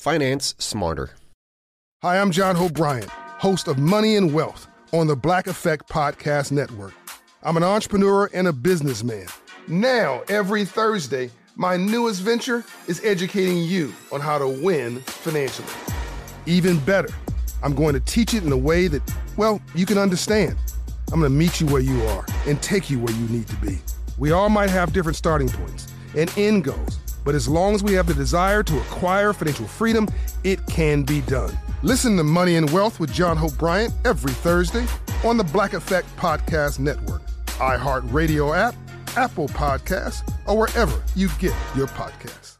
finance smarter. Hi, I'm John Hope Bryant, host of Money and Wealth on the Black Effect Podcast Network. I'm an entrepreneur and a businessman. Now, every Thursday, my newest venture is educating you on how to win financially. Even better, I'm going to teach it in a way that, well, you can understand. I'm going to meet you where you are and take you where you need to be. We all might have different starting points and end goals, but as long as we have the desire to acquire financial freedom, it can be done. Listen to Money and Wealth with John Hope Bryant every Thursday on the Black Effect Podcast Network, iHeartRadio app, Apple Podcasts, or wherever you get your podcasts.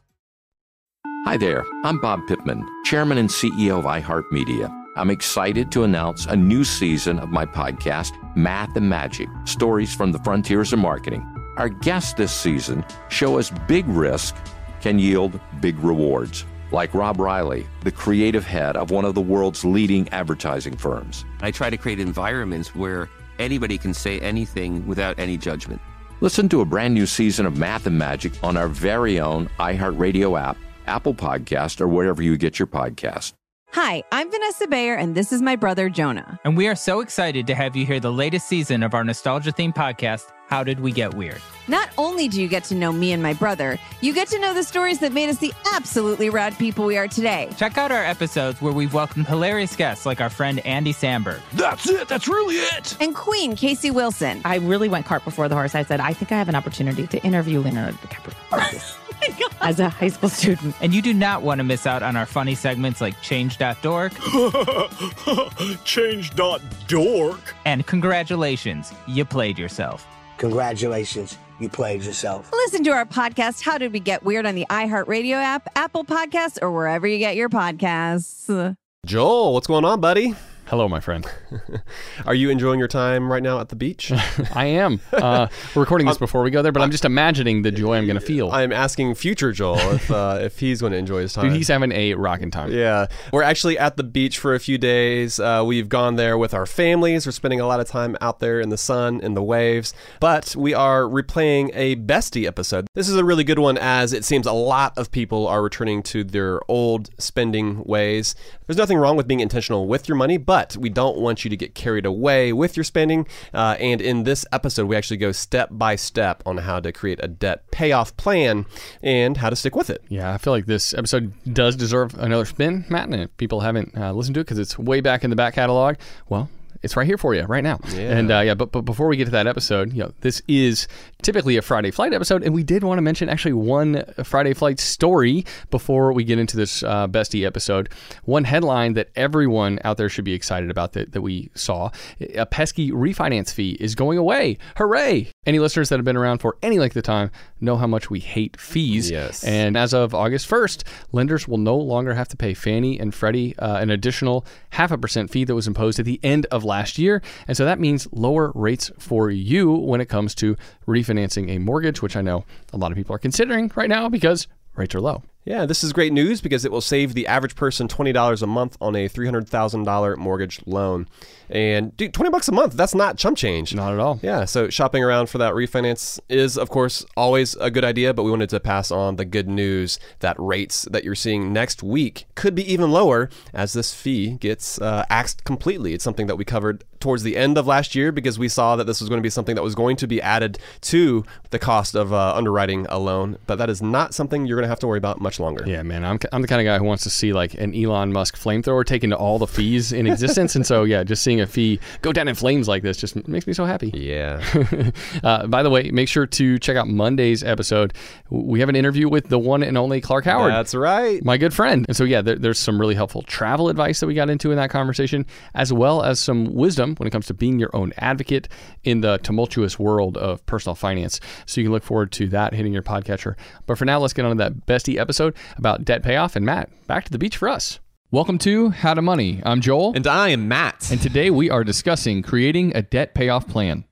Hi there, I'm Bob Pittman, Chairman and CEO of iHeartMedia. I'm excited to announce a new season of my podcast, Math and Magic Stories from the Frontiers of Marketing. Our guests this season show us big risk can yield big rewards, like Rob Reilly, the creative head of one of the world's leading advertising firms. I try to create environments where anybody can say anything without any judgment. Listen to a brand new season of Math and Magic on our very own iHeartRadio app, Apple Podcast, or wherever you get your podcast. Hi, I'm Vanessa Bayer, and this is my brother Jonah. And we are so excited to have you hear the latest season of our nostalgia themed podcast, How Did We Get Weird? Not only do you get to know me and my brother, you get to know the stories that made us the absolutely rad people we are today. Check out our episodes where we've welcomed hilarious guests like our friend Andy Samberg. That's it. That's really it. And Queen Casey Wilson. I really went cart before the horse. I said, I think I have an opportunity to interview Leonardo DiCaprio. Oh As a high school student. And you do not want to miss out on our funny segments like Change.dork. Change.dork. And congratulations, you played yourself. Congratulations, you played yourself. Listen to our podcast, How Did We Get Weird, on the iHeartRadio app, Apple Podcasts, or wherever you get your podcasts. Joel, what's going on, buddy? Hello, my friend. Are you enjoying your time right now at the beach? I am. Uh, we're recording this before we go there, but I'm just imagining the joy I'm going to feel. I'm asking future Joel if uh, if he's going to enjoy his time. Dude, he's having a rocking time. Yeah, we're actually at the beach for a few days. Uh, we've gone there with our families. We're spending a lot of time out there in the sun, in the waves. But we are replaying a bestie episode. This is a really good one, as it seems a lot of people are returning to their old spending ways. There's nothing wrong with being intentional with your money, but we don't want you to get carried away with your spending. Uh, and in this episode, we actually go step by step on how to create a debt payoff plan and how to stick with it. Yeah, I feel like this episode does deserve another spin, Matt. And if people haven't uh, listened to it because it's way back in the back catalog, well, it's right here for you right now. Yeah. And uh, yeah, but, but before we get to that episode, you know, this is typically a Friday Flight episode, and we did want to mention actually one Friday Flight story before we get into this uh, bestie episode. One headline that everyone out there should be excited about that, that we saw: a pesky refinance fee is going away. Hooray! Any listeners that have been around for any length of time know how much we hate fees. Yes. And as of August 1st, lenders will no longer have to pay Fannie and Freddie uh, an additional half a percent fee that was imposed at the end of last year. And so that means lower rates for you when it comes to refinancing a mortgage, which I know a lot of people are considering right now because rates are low. Yeah, this is great news because it will save the average person $20 a month on a $300,000 mortgage loan. And dude, 20 bucks a month, that's not chump change. Not at all. Yeah, so shopping around for that refinance is of course always a good idea, but we wanted to pass on the good news that rates that you're seeing next week could be even lower as this fee gets uh, axed completely. It's something that we covered towards the end of last year because we saw that this was going to be something that was going to be added to the cost of uh, underwriting a loan, but that is not something you're going to have to worry about much longer. Yeah, man, I'm, I'm the kind of guy who wants to see like an Elon Musk flamethrower taken to all the fees in existence. and so, yeah, just seeing a fee go down in flames like this just makes me so happy. Yeah. uh, by the way, make sure to check out Monday's episode. We have an interview with the one and only Clark Howard. That's right. My good friend. And so, yeah, there, there's some really helpful travel advice that we got into in that conversation, as well as some wisdom when it comes to being your own advocate in the tumultuous world of personal finance. So you can look forward to that hitting your podcatcher. But for now, let's get on to that bestie episode about debt payoff. And Matt, back to the beach for us. Welcome to How to Money. I'm Joel. And I am Matt. And today we are discussing creating a debt payoff plan.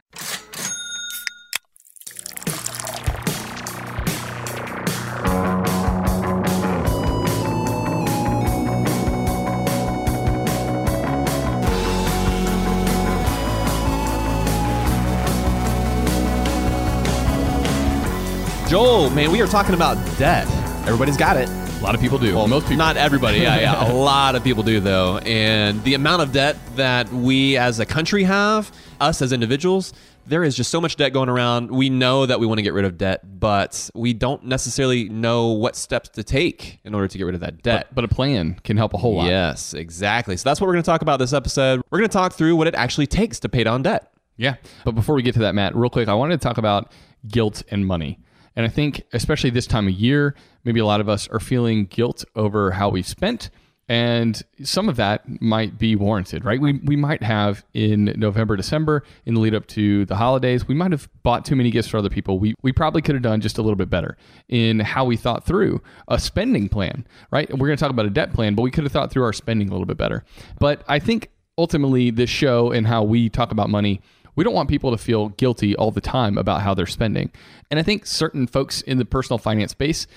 Joel, man, we are talking about debt. Everybody's got it. A lot of people do. Well, Most people. Not everybody. Yeah, yeah. a lot of people do, though. And the amount of debt that we as a country have, us as individuals, there is just so much debt going around. We know that we want to get rid of debt, but we don't necessarily know what steps to take in order to get rid of that debt. But, but a plan can help a whole lot. Yes, exactly. So that's what we're going to talk about this episode. We're going to talk through what it actually takes to pay down debt. Yeah. But before we get to that, Matt, real quick, I wanted to talk about guilt and money. And I think, especially this time of year, maybe a lot of us are feeling guilt over how we've spent. And some of that might be warranted, right? We, we might have in November, December, in the lead up to the holidays, we might have bought too many gifts for other people. We, we probably could have done just a little bit better in how we thought through a spending plan, right? We're going to talk about a debt plan, but we could have thought through our spending a little bit better. But I think ultimately, this show and how we talk about money we don't want people to feel guilty all the time about how they're spending. And I think certain folks in the personal finance space,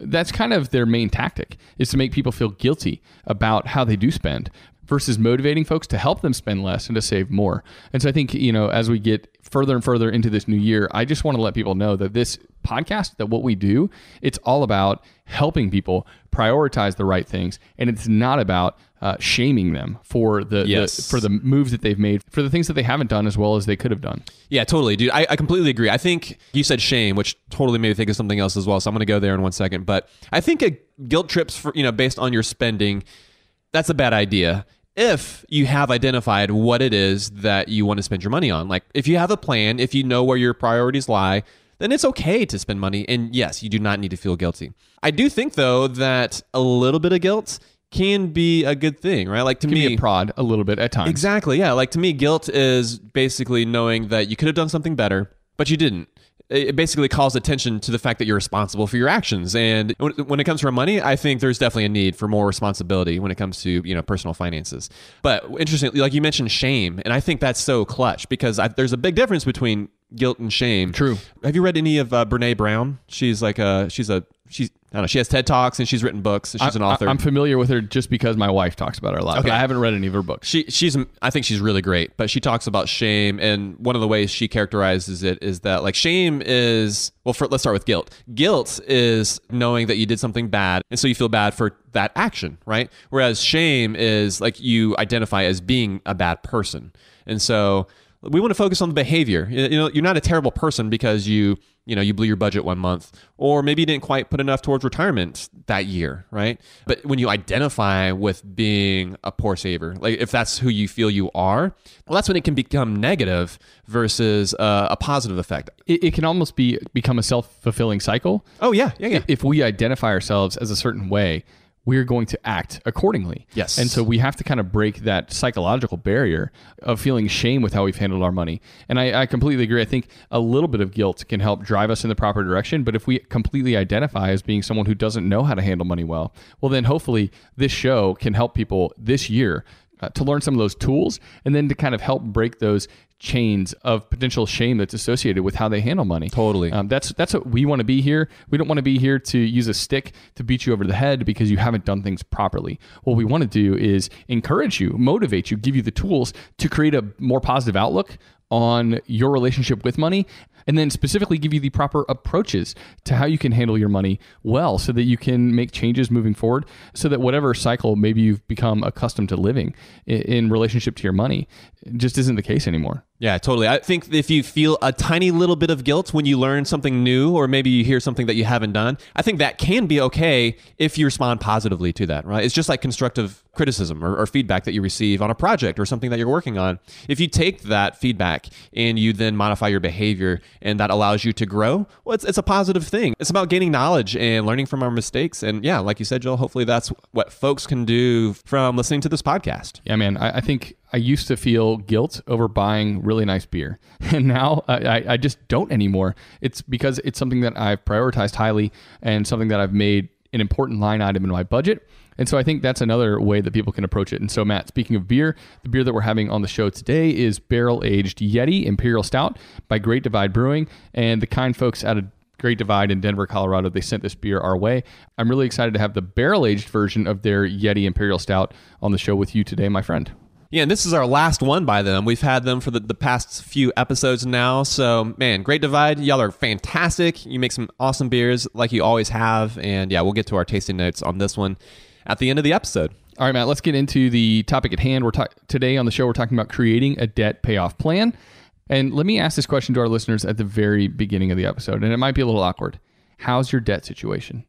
that's kind of their main tactic is to make people feel guilty about how they do spend versus motivating folks to help them spend less and to save more. And so I think, you know, as we get further and further into this new year, I just want to let people know that this podcast, that what we do, it's all about helping people prioritize the right things. And it's not about uh, shaming them for the, Yes. the for the moves that they've made, for the things that they haven't done as well as they could have done. Yeah, totally, dude. I, I completely agree. I think you said shame, which totally made me think of something else as well. So I'm going to go there in one second. But I think a guilt trips for you know based on your spending, that's a bad idea. If you have identified what it is that you want to spend your money on, like if you have a plan, if you know where your priorities lie, then it's okay to spend money. And yes, you do not need to feel guilty. I do think though that a little bit of guilt can be a good thing, right? Like to Can me, be a prod a little bit at times. Exactly. Yeah. Like to me, guilt is basically knowing that you could have done something better, but you didn't. It basically calls attention to the fact that you're responsible for your actions. And when when it comes to our money, I think there's definitely a need for more responsibility when it comes to you know personal finances. But interestingly, like you mentioned, shame, and I think that's so clutch because I, there's a big difference between guilt and shame. True. Have you read any of uh, Brene Brown? She's like a she's a she's I don't know. She has TED talks and she's written books. She's an I- author. I'm familiar with her just because my wife talks about her a lot. Okay. But I haven't read any of her books. She she's I think she's really great, but she talks about shame and one of the ways she characterizes it is that like shame is well for, let's start with guilt. Guilt is knowing that you did something bad and so you feel bad for that action, right? Whereas shame is like you identify as being a bad person. And so we want to focus on the behavior. You know, you're not a terrible person because you, you know, you blew your budget one month, or maybe you didn't quite put enough towards retirement that year, right? But when you identify with being a poor saver, like if that's who you feel you are, well, that's when it can become negative versus uh, a positive effect. It, it can almost be become a self fulfilling cycle. Oh yeah, yeah, yeah. If we identify ourselves as a certain way, we're going to act accordingly. Yes. And so we have to kind of break that psychological barrier of feeling shame with how we've handled our money. And I, I completely agree. I think a little bit of guilt can help drive us in the proper direction. But if we completely identify as being someone who doesn't know how to handle money well, well, then hopefully this show can help people this year uh, to learn some of those tools and then to kind of help break those chains of potential shame that's associated with how they handle money. Totally. Um, that's that's what we want to be here. We don't want to be here to use a stick to beat you over the head because you haven't done things properly. What we want to do is encourage you, motivate you, give you the tools to create a more positive outlook on your relationship with money and then specifically give you the proper approaches to how you can handle your money well so that you can make changes moving forward so that whatever cycle maybe you've become accustomed to living in relationship to your money just isn't the case anymore. Yeah, totally. I think if you feel a tiny little bit of guilt when you learn something new, or maybe you hear something that you haven't done, I think that can be okay if you respond positively to that, right? It's just like constructive criticism or, or feedback that you receive on a project or something that you're working on. If you take that feedback and you then modify your behavior and that allows you to grow, well, it's, it's a positive thing. It's about gaining knowledge and learning from our mistakes. And yeah, like you said, Joel, hopefully that's what folks can do from listening to this podcast. Yeah, man. I, I think I used to feel guilt over buying really nice beer, and now I, I just don't anymore. It's because it's something that I've prioritized highly and something that I've made an important line item in my budget. And so I think that's another way that people can approach it. And so, Matt, speaking of beer, the beer that we're having on the show today is barrel aged Yeti Imperial Stout by Great Divide Brewing. And the kind folks out of Great Divide in Denver, Colorado, they sent this beer our way. I'm really excited to have the barrel aged version of their Yeti Imperial Stout on the show with you today, my friend. Yeah, and this is our last one by them. We've had them for the, the past few episodes now. So, man, Great Divide, y'all are fantastic. You make some awesome beers like you always have. And yeah, we'll get to our tasting notes on this one at the end of the episode. All right, Matt, let's get into the topic at hand. We're ta- today on the show we're talking about creating a debt payoff plan. And let me ask this question to our listeners at the very beginning of the episode, and it might be a little awkward. How's your debt situation?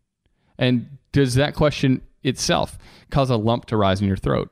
And does that question itself cause a lump to rise in your throat?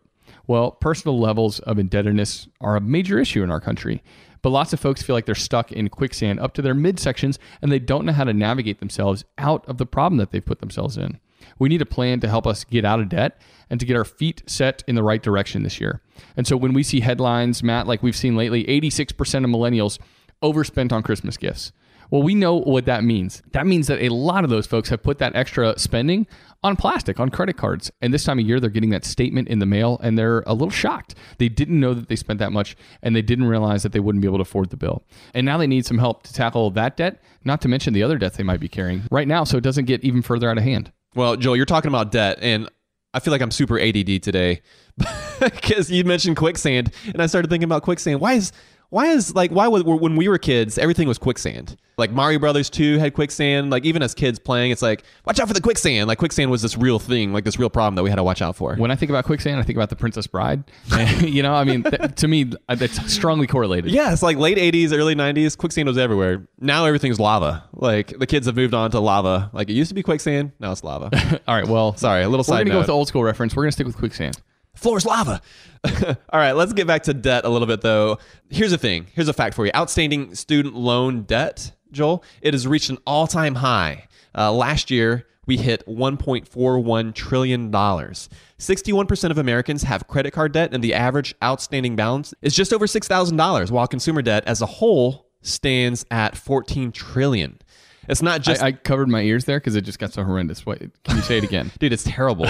Well, personal levels of indebtedness are a major issue in our country, but lots of folks feel like they're stuck in quicksand up to their midsections and they don't know how to navigate themselves out of the problem that they've put themselves in. We need a plan to help us get out of debt and to get our feet set in the right direction this year. And so when we see headlines, Matt, like we've seen lately, 86% of millennials overspent on Christmas gifts. Well, we know what that means. That means that a lot of those folks have put that extra spending on plastic, on credit cards. And this time of year, they're getting that statement in the mail and they're a little shocked. They didn't know that they spent that much and they didn't realize that they wouldn't be able to afford the bill. And now they need some help to tackle that debt, not to mention the other debts they might be carrying right now so it doesn't get even further out of hand. Well, Joel, you're talking about debt, and I feel like I'm super ADD today because you mentioned quicksand, and I started thinking about quicksand. Why is why is like why would, when we were kids everything was quicksand? Like mario brothers 2 had quicksand. Like even as kids playing it's like watch out for the quicksand. Like quicksand was this real thing like this real problem that we had to watch out for. When i think about quicksand i think about the princess bride. You know i mean th- to me uh, that's strongly correlated. Yeah it's like late 80s early 90s quicksand was everywhere. Now everything's lava. Like the kids have moved on to lava. Like it used to be quicksand now it's lava. All right well sorry a little we're side gonna note. go with the old school reference. We're gonna stick with quicksand floor's lava. All right, let's get back to debt a little bit though. Here's the thing. Here's a fact for you. Outstanding student loan debt, Joel, it has reached an all-time high. Uh, last year, we hit 1.41 trillion dollars. 61% of Americans have credit card debt and the average outstanding balance is just over $6,000, while consumer debt as a whole stands at 14 trillion. It's not just I, I covered my ears there because it just got so horrendous. What can you say it again, dude? It's terrible.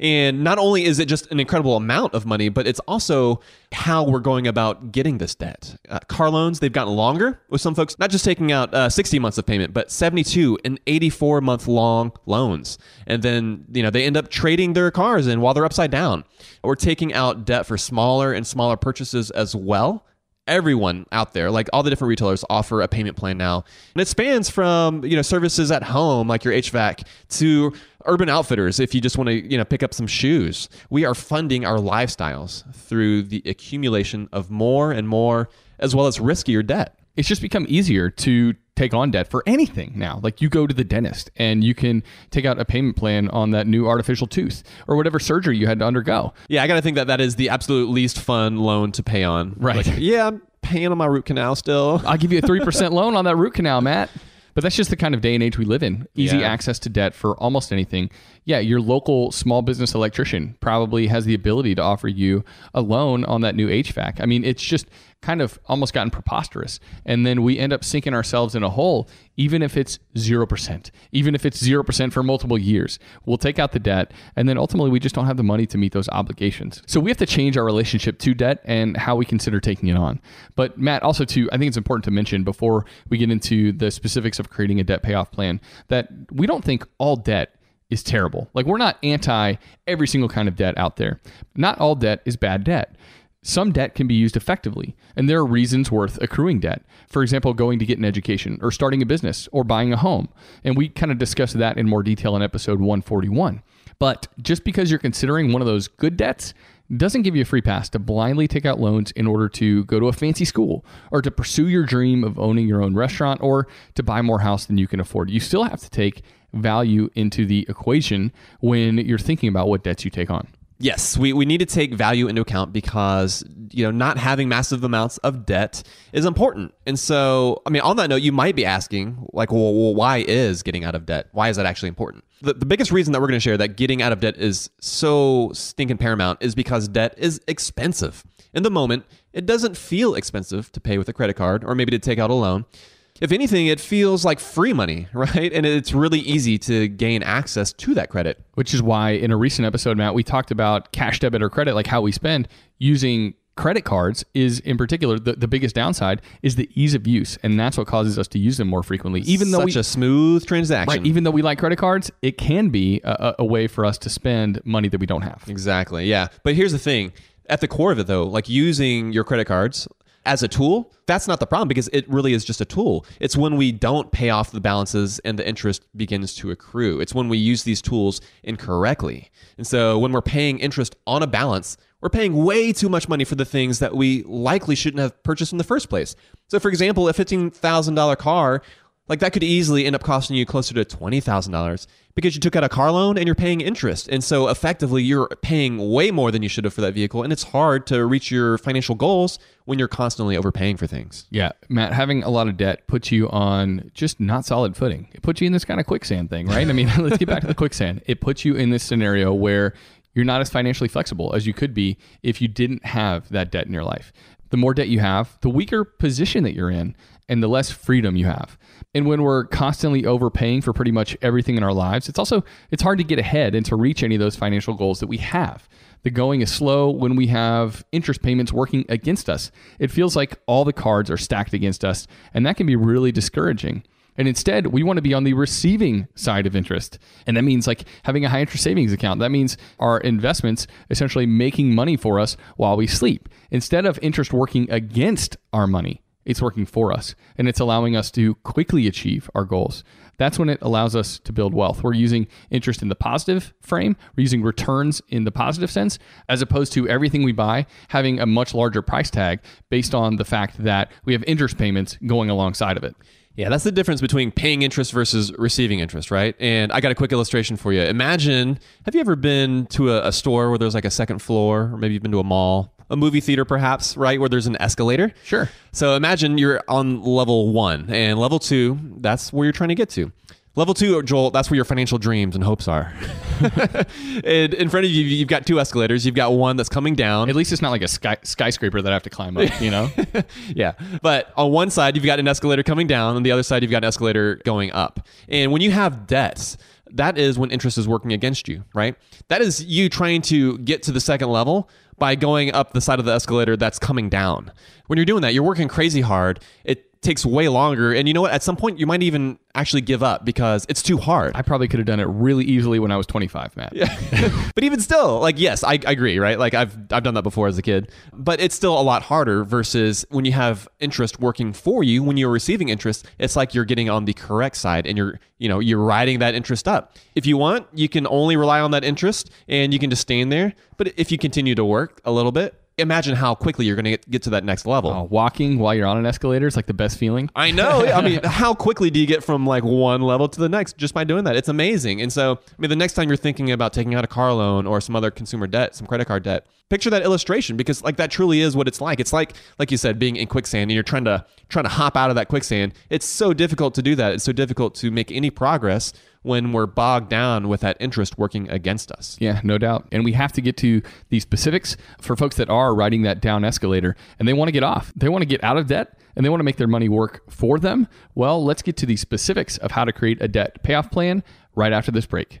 and not only is it just an incredible amount of money, but it's also how we're going about getting this debt. Uh, car loans they've gotten longer with some folks not just taking out uh, 60 months of payment, but 72 and 84 month long loans, and then you know they end up trading their cars in while they're upside down. We're taking out debt for smaller and smaller purchases as well everyone out there like all the different retailers offer a payment plan now. And it spans from you know services at home like your hvac to urban outfitters if you just want to you know pick up some shoes. We are funding our lifestyles through the accumulation of more and more as well as riskier debt. It's just become easier to take on debt for anything now. Like you go to the dentist and you can take out a payment plan on that new artificial tooth or whatever surgery you had to undergo. Yeah, I got to think that that is the absolute least fun loan to pay on. Right. Like, yeah, I'm paying on my root canal still. I'll give you a 3% loan on that root canal, Matt. But that's just the kind of day and age we live in. Easy Yeah. access to debt for almost anything. Yeah, your local small business electrician probably has the ability to offer you a loan on that new HVAC. I mean, it's just kind of almost gotten preposterous. And then we end up sinking ourselves in a hole, even if it's 0%, even if it's 0% for multiple years. We'll take out the debt, and then ultimately we just don't have the money to meet those obligations. So we have to change our relationship to debt and how we consider taking it on. But Matt, also too, I think it's important to mention before we get into the specifics of creating a debt payoff plan that we don't think all debt is terrible. Like we're not anti every single kind of debt out there. Not all debt is bad debt. Some debt can be used effectively, and there are reasons worth accruing debt. For example, going to get an education, or starting a business, or buying a home. And we kind of discussed that in more detail in episode 141. But just because you're considering one of those good debts doesn't give you a free pass to blindly take out loans in order to go to a fancy school, or to pursue your dream of owning your own restaurant, or to buy more house than you can afford. You still have to take value into the equation when you're thinking about what debts you take on. Yes, we, we need to take value into account because you know not having massive amounts of debt is important. And so, I mean, on that note, you might be asking, like, well, well why is getting out of debt? Why is that actually important? The, the biggest reason that we're going to share that getting out of debt is so stinking paramount is because debt is expensive. In the moment, it doesn't feel expensive to pay with a credit card or maybe to take out a loan if anything, it feels like free money, right? And it's really easy to gain access to that credit. Which is why in a recent episode, Matt, we talked about cash debit or credit, like how we spend. Using credit cards is in particular the, the biggest downside is the ease of use. And that's what causes us to use them more frequently. Even though such we, a smooth transaction. Right, even though we like credit cards it can be a, a way for us to spend money that we don't have. Exactly. Yeah. But here's the thing. At the core of it though like using your credit cards as a tool, that's not the problem because it really is just a tool. It's when we don't pay off the balances and the interest begins to accrue. It's when we use these tools incorrectly. And so when we're paying interest on a balance, we're paying way too much money for the things that we likely shouldn't have purchased in the first place. So, for example, a $15,000 car like that could easily end up costing you closer to $20,000 because you took out a car loan and you're paying interest. And so effectively you're paying way more than you should have for that vehicle and it's hard to reach your financial goals when you're constantly overpaying for things. Yeah, Matt, having a lot of debt puts you on just not solid footing. It puts you in this kind of quicksand thing, right? I mean, let's get back to the quicksand. It puts you in this scenario where you're not as financially flexible as you could be if you didn't have that debt in your life. The more debt you have, the weaker position that you're in and the less freedom you have. And when we're constantly overpaying for pretty much everything in our lives, it's also it's hard to get ahead and to reach any of those financial goals that we have. The going is slow when we have interest payments working against us. It feels like all the cards are stacked against us, and that can be really discouraging. And instead, we want to be on the receiving side of interest. And that means like having a high interest savings account. That means our investments essentially making money for us while we sleep instead of interest working against our money it's working for us and it's allowing us to quickly achieve our goals. That's when it allows us to build wealth. We're using interest in the positive frame, we're using returns in the positive sense, as opposed to everything we buy having a much larger price tag based on the fact that we have interest payments going alongside of it. Yeah, that's the difference between paying interest versus receiving interest, right? And I got a quick illustration for you. Imagine, have you ever been to a, a store where there's like a second floor, or maybe you've been to a mall a movie theater perhaps right where there's an escalator sure so imagine you're on level one and level two that's where you're trying to get to Level two, Joel, that's where your financial dreams and hopes are. and in front of you, you've got two escalators. You've got one that's coming down. At least it's not like a sky, skyscraper that I have to climb up, you know? yeah. But on one side, you've got an escalator coming down. On the other side, you've got an escalator going up. And when you have debts, that is when interest is working against you, right? That is you trying to get to the second level by going up the side of the escalator that's coming down. When you're doing that, you're working crazy hard. It takes way longer. And you know what? At some point, you might even actually give up because it's too hard. I probably could have done it really easily when I was 25, Matt. Yeah. but even still, like, yes, I, I, agree, right? Like, I've, I've done that before as a kid, but it's still a lot harder versus when you have interest working for you, when you're receiving interest, it's like you're getting on the correct side and you're, you know, you're riding that interest up. If you want, you can only rely on that interest and you can just stay in there. But if you continue to work a little bit, imagine how quickly you're going to get, get to that next level. Oh, walking while you're on an escalator is like the best feeling. I know. I mean, how quickly do you get from like one level to the next just by doing that? It's amazing. And so, I mean, the next time you're thinking about taking out a car loan or some other consumer debt, some credit card debt, picture that illustration because like that truly is what it's like. It's like like you said being in quicksand and you're trying to trying to hop out of that quicksand. It's so difficult to do that. It's so difficult to make any progress when we're bogged down with that interest working against us. Yeah, no doubt. And we have to get to the specifics for folks that are riding that down escalator and they want to get off. They want to get out of debt and they want to make their money work for them. Well, let's get to the specifics of how to create a debt payoff plan right after this break.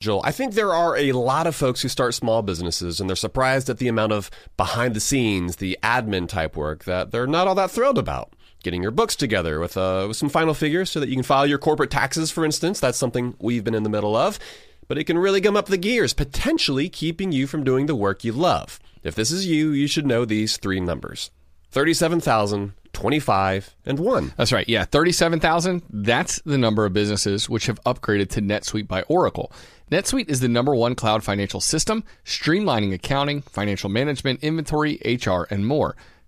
Joel, I think there are a lot of folks who start small businesses and they're surprised at the amount of behind the scenes, the admin type work that they're not all that thrilled about. Getting your books together with, uh, with some final figures so that you can file your corporate taxes, for instance. That's something we've been in the middle of. But it can really gum up the gears, potentially keeping you from doing the work you love. If this is you, you should know these three numbers 37,000, 25, and 1. That's right. Yeah, 37,000. That's the number of businesses which have upgraded to NetSuite by Oracle. NetSuite is the number one cloud financial system, streamlining accounting, financial management, inventory, HR, and more.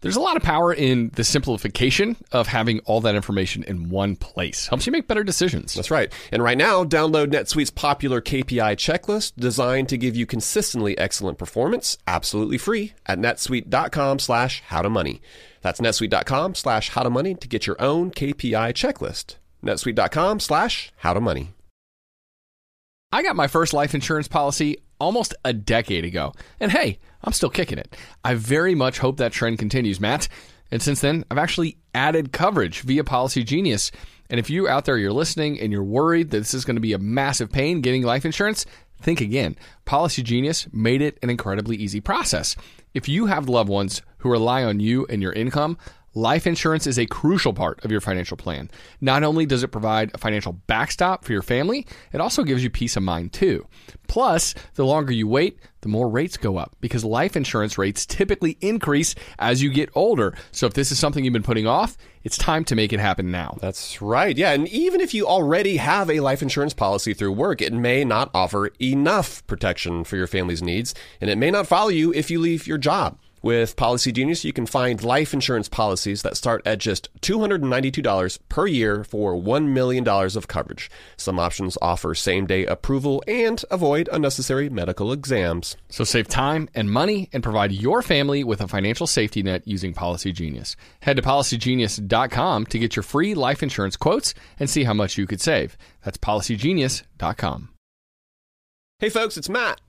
There's a lot of power in the simplification of having all that information in one place. Helps you make better decisions. That's right. And right now, download NetSuite's popular KPI checklist designed to give you consistently excellent performance, absolutely free at netsuite.com slash howtomoney. That's netsuite.com slash howtomoney to get your own KPI checklist. netsuite.com slash howtomoney. I got my first life insurance policy almost a decade ago. And hey, I'm still kicking it. I very much hope that trend continues, Matt. And since then, I've actually added coverage via Policy Genius. And if you out there you're listening and you're worried that this is going to be a massive pain getting life insurance, think again. Policy Genius made it an incredibly easy process. If you have loved ones who rely on you and your income, Life insurance is a crucial part of your financial plan. Not only does it provide a financial backstop for your family, it also gives you peace of mind too. Plus, the longer you wait, the more rates go up because life insurance rates typically increase as you get older. So if this is something you've been putting off, it's time to make it happen now. That's right. Yeah. And even if you already have a life insurance policy through work, it may not offer enough protection for your family's needs, and it may not follow you if you leave your job. With Policy Genius, you can find life insurance policies that start at just $292 per year for $1 million of coverage. Some options offer same day approval and avoid unnecessary medical exams. So save time and money and provide your family with a financial safety net using Policy Genius. Head to policygenius.com to get your free life insurance quotes and see how much you could save. That's policygenius.com. Hey, folks, it's Matt.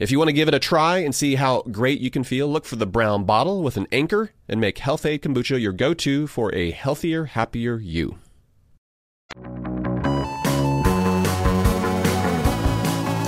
If you want to give it a try and see how great you can feel, look for the brown bottle with an anchor and make Health-Ade Kombucha your go to for a healthier, happier you.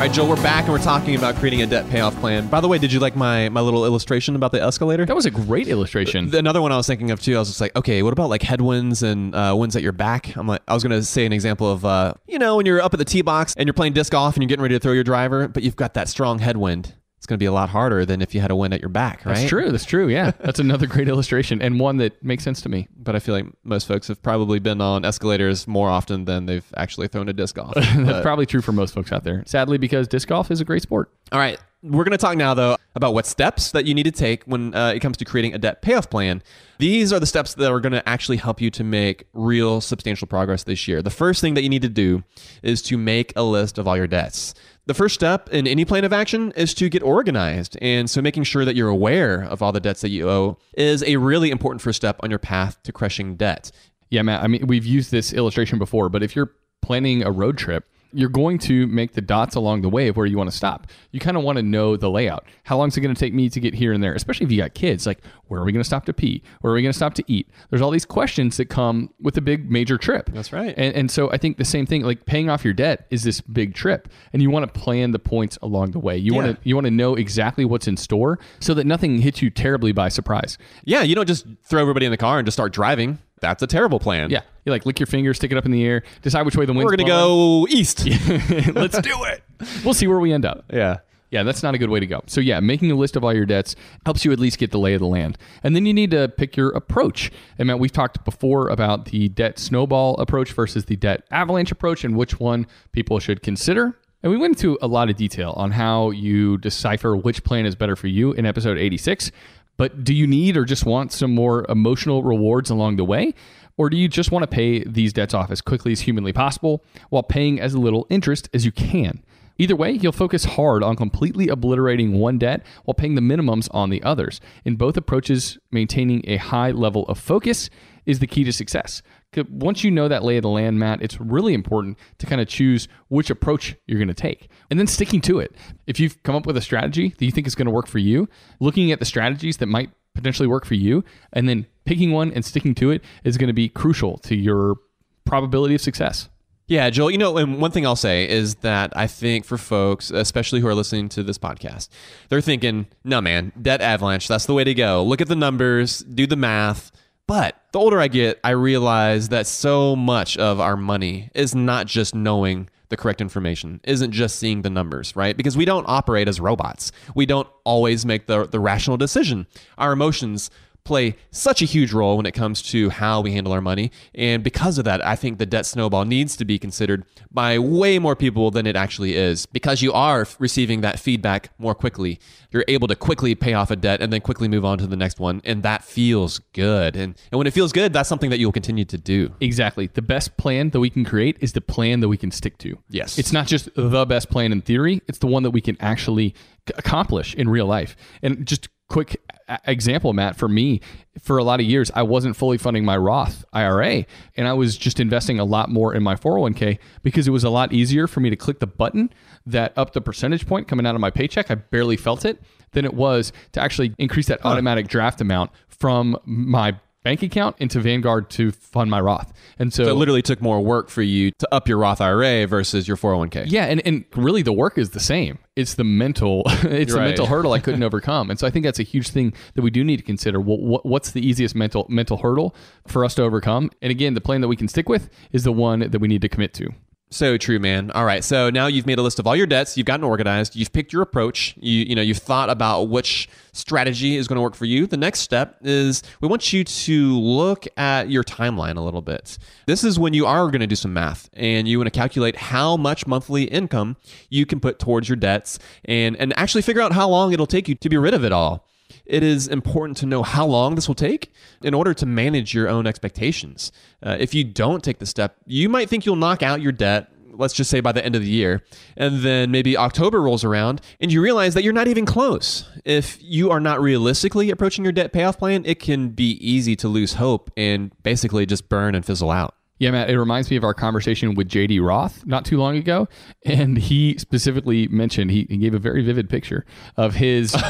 All right, Joel, we're back and we're talking about creating a debt payoff plan. By the way, did you like my, my little illustration about the escalator? That was a great illustration. Another one I was thinking of too. I was just like, okay, what about like headwinds and uh, winds at your back? I'm like, I was gonna say an example of, uh, you know, when you're up at the tee box and you're playing disc golf and you're getting ready to throw your driver, but you've got that strong headwind it's going to be a lot harder than if you had a wind at your back, right? That's true. That's true. Yeah. That's another great illustration and one that makes sense to me. But I feel like most folks have probably been on escalators more often than they've actually thrown a disc golf. That's probably true for most folks out there. Sadly, because disc golf is a great sport. All right. We're going to talk now, though, about what steps that you need to take when uh, it comes to creating a debt payoff plan. These are the steps that are going to actually help you to make real substantial progress this year. The first thing that you need to do is to make a list of all your debts. The first step in any plan of action is to get organized. And so making sure that you're aware of all the debts that you owe is a really important first step on your path to crushing debt. Yeah, Matt. I mean, we've used this illustration before, but if you're planning a road trip you're going to make the dots along the way of where you want to stop. You kind of want to know the layout. How long is it going to take me to get here and there? Especially if you got kids, like where are we going to stop to pee? Where are we going to stop to eat? There's all these questions that come with a big major trip. That's right. And, and so I think the same thing, like paying off your debt, is this big trip, and you want to plan the points along the way. You Yeah. want to you want to know exactly what's in store so that nothing hits you terribly by surprise. Yeah, you don't just throw everybody in the car and just start driving. That's a terrible plan. Yeah, you like lick your fingers, stick it up in the air, decide which way the wind's We're going to blowing. go east. Let's do it. We'll see where we end up. Yeah. Yeah, that's not a good way to go. So, yeah, making a list of all your debts helps you at least get the lay of the land. And then you need to pick your approach. And Matt, we've talked before about the debt snowball approach versus the debt avalanche approach and which one people should consider. And we went into a lot of detail on how you decipher which plan is better for you in episode 86. But do you need or just want some more emotional rewards along the way? Or do you just want to pay these debts off as quickly as humanly possible while paying as little interest as you can? Either way, you'll focus hard on completely obliterating one debt while paying the minimums on the others. In both approaches, maintaining a high level of focus is the key to success. Once you know that lay of the land, Matt, it's really important to kind of choose which approach you're going to take and then sticking to it. If you've come up with a strategy that you think is going to work for you, looking at the strategies that might potentially work for you, and then picking one and sticking to it is going to be crucial to your probability of success. Yeah, Joel, you know, and one thing I'll say is that I think for folks, especially who are listening to this podcast, they're thinking, no, man, debt avalanche, that's the way to go. Look at the numbers, do the math. But the older I get, I realize that so much of our money is not just knowing the correct information, isn't just seeing the numbers, right? Because we don't operate as robots. We don't always make the, the rational decision. Our emotions play such a huge role when it comes to how we handle our money. And because of that, I think the debt snowball needs to be considered by way more people than it actually is. Because you are receiving that feedback more quickly. You're able to quickly pay off a debt and then quickly move on to the next one. And that feels good. And, and when it feels good, that's something that you'll continue to do. Exactly. The best plan that we can create is the plan that we can stick to. Yes. It's not just the best plan in theory, it's the one that we can actually accomplish in real life. And just quick example, Matt, for me, for a lot of years, I wasn't fully funding my Roth IRA and I was just investing a lot more in my 401k because it was a lot easier for me to click the button that up the percentage point coming out of my paycheck. I barely felt it than it was to actually increase that automatic draft amount from my bank account into Vanguard to fund my Roth. And so, So it literally took more work for you to up your Roth IRA versus your 401k. yeah, and, and really the work is the same. It's the mental it's the Right. mental hurdle I couldn't overcome. And so I think that's a huge thing that we do need to consider. What, what what's the easiest mental mental hurdle for us to overcome? And again, the plan that we can stick with is the one that we need to commit to. So true, man. All right. So now you've made a list of all your debts. You've gotten organized. You've picked your approach. You you know you've thought about which strategy is going to work for you. The next step is we want you to look at your timeline a little bit. This is when you are going to do some math and you want to calculate how much monthly income you can put towards your debts and and actually figure out how long it'll take you to be rid of it all it is important to know how long this will take in order to manage your own expectations. Uh, if you don't take the step, you might think you'll knock out your debt. Let's just say by the end of the year. And then maybe October rolls around and you realize that you're not even close. If you are not realistically approaching your debt payoff plan, it can be easy to lose hope and basically just burn and fizzle out. Yeah, Matt, it reminds me of our conversation with JD Roth not too long ago. And he specifically mentioned, he, he gave a very vivid picture of his.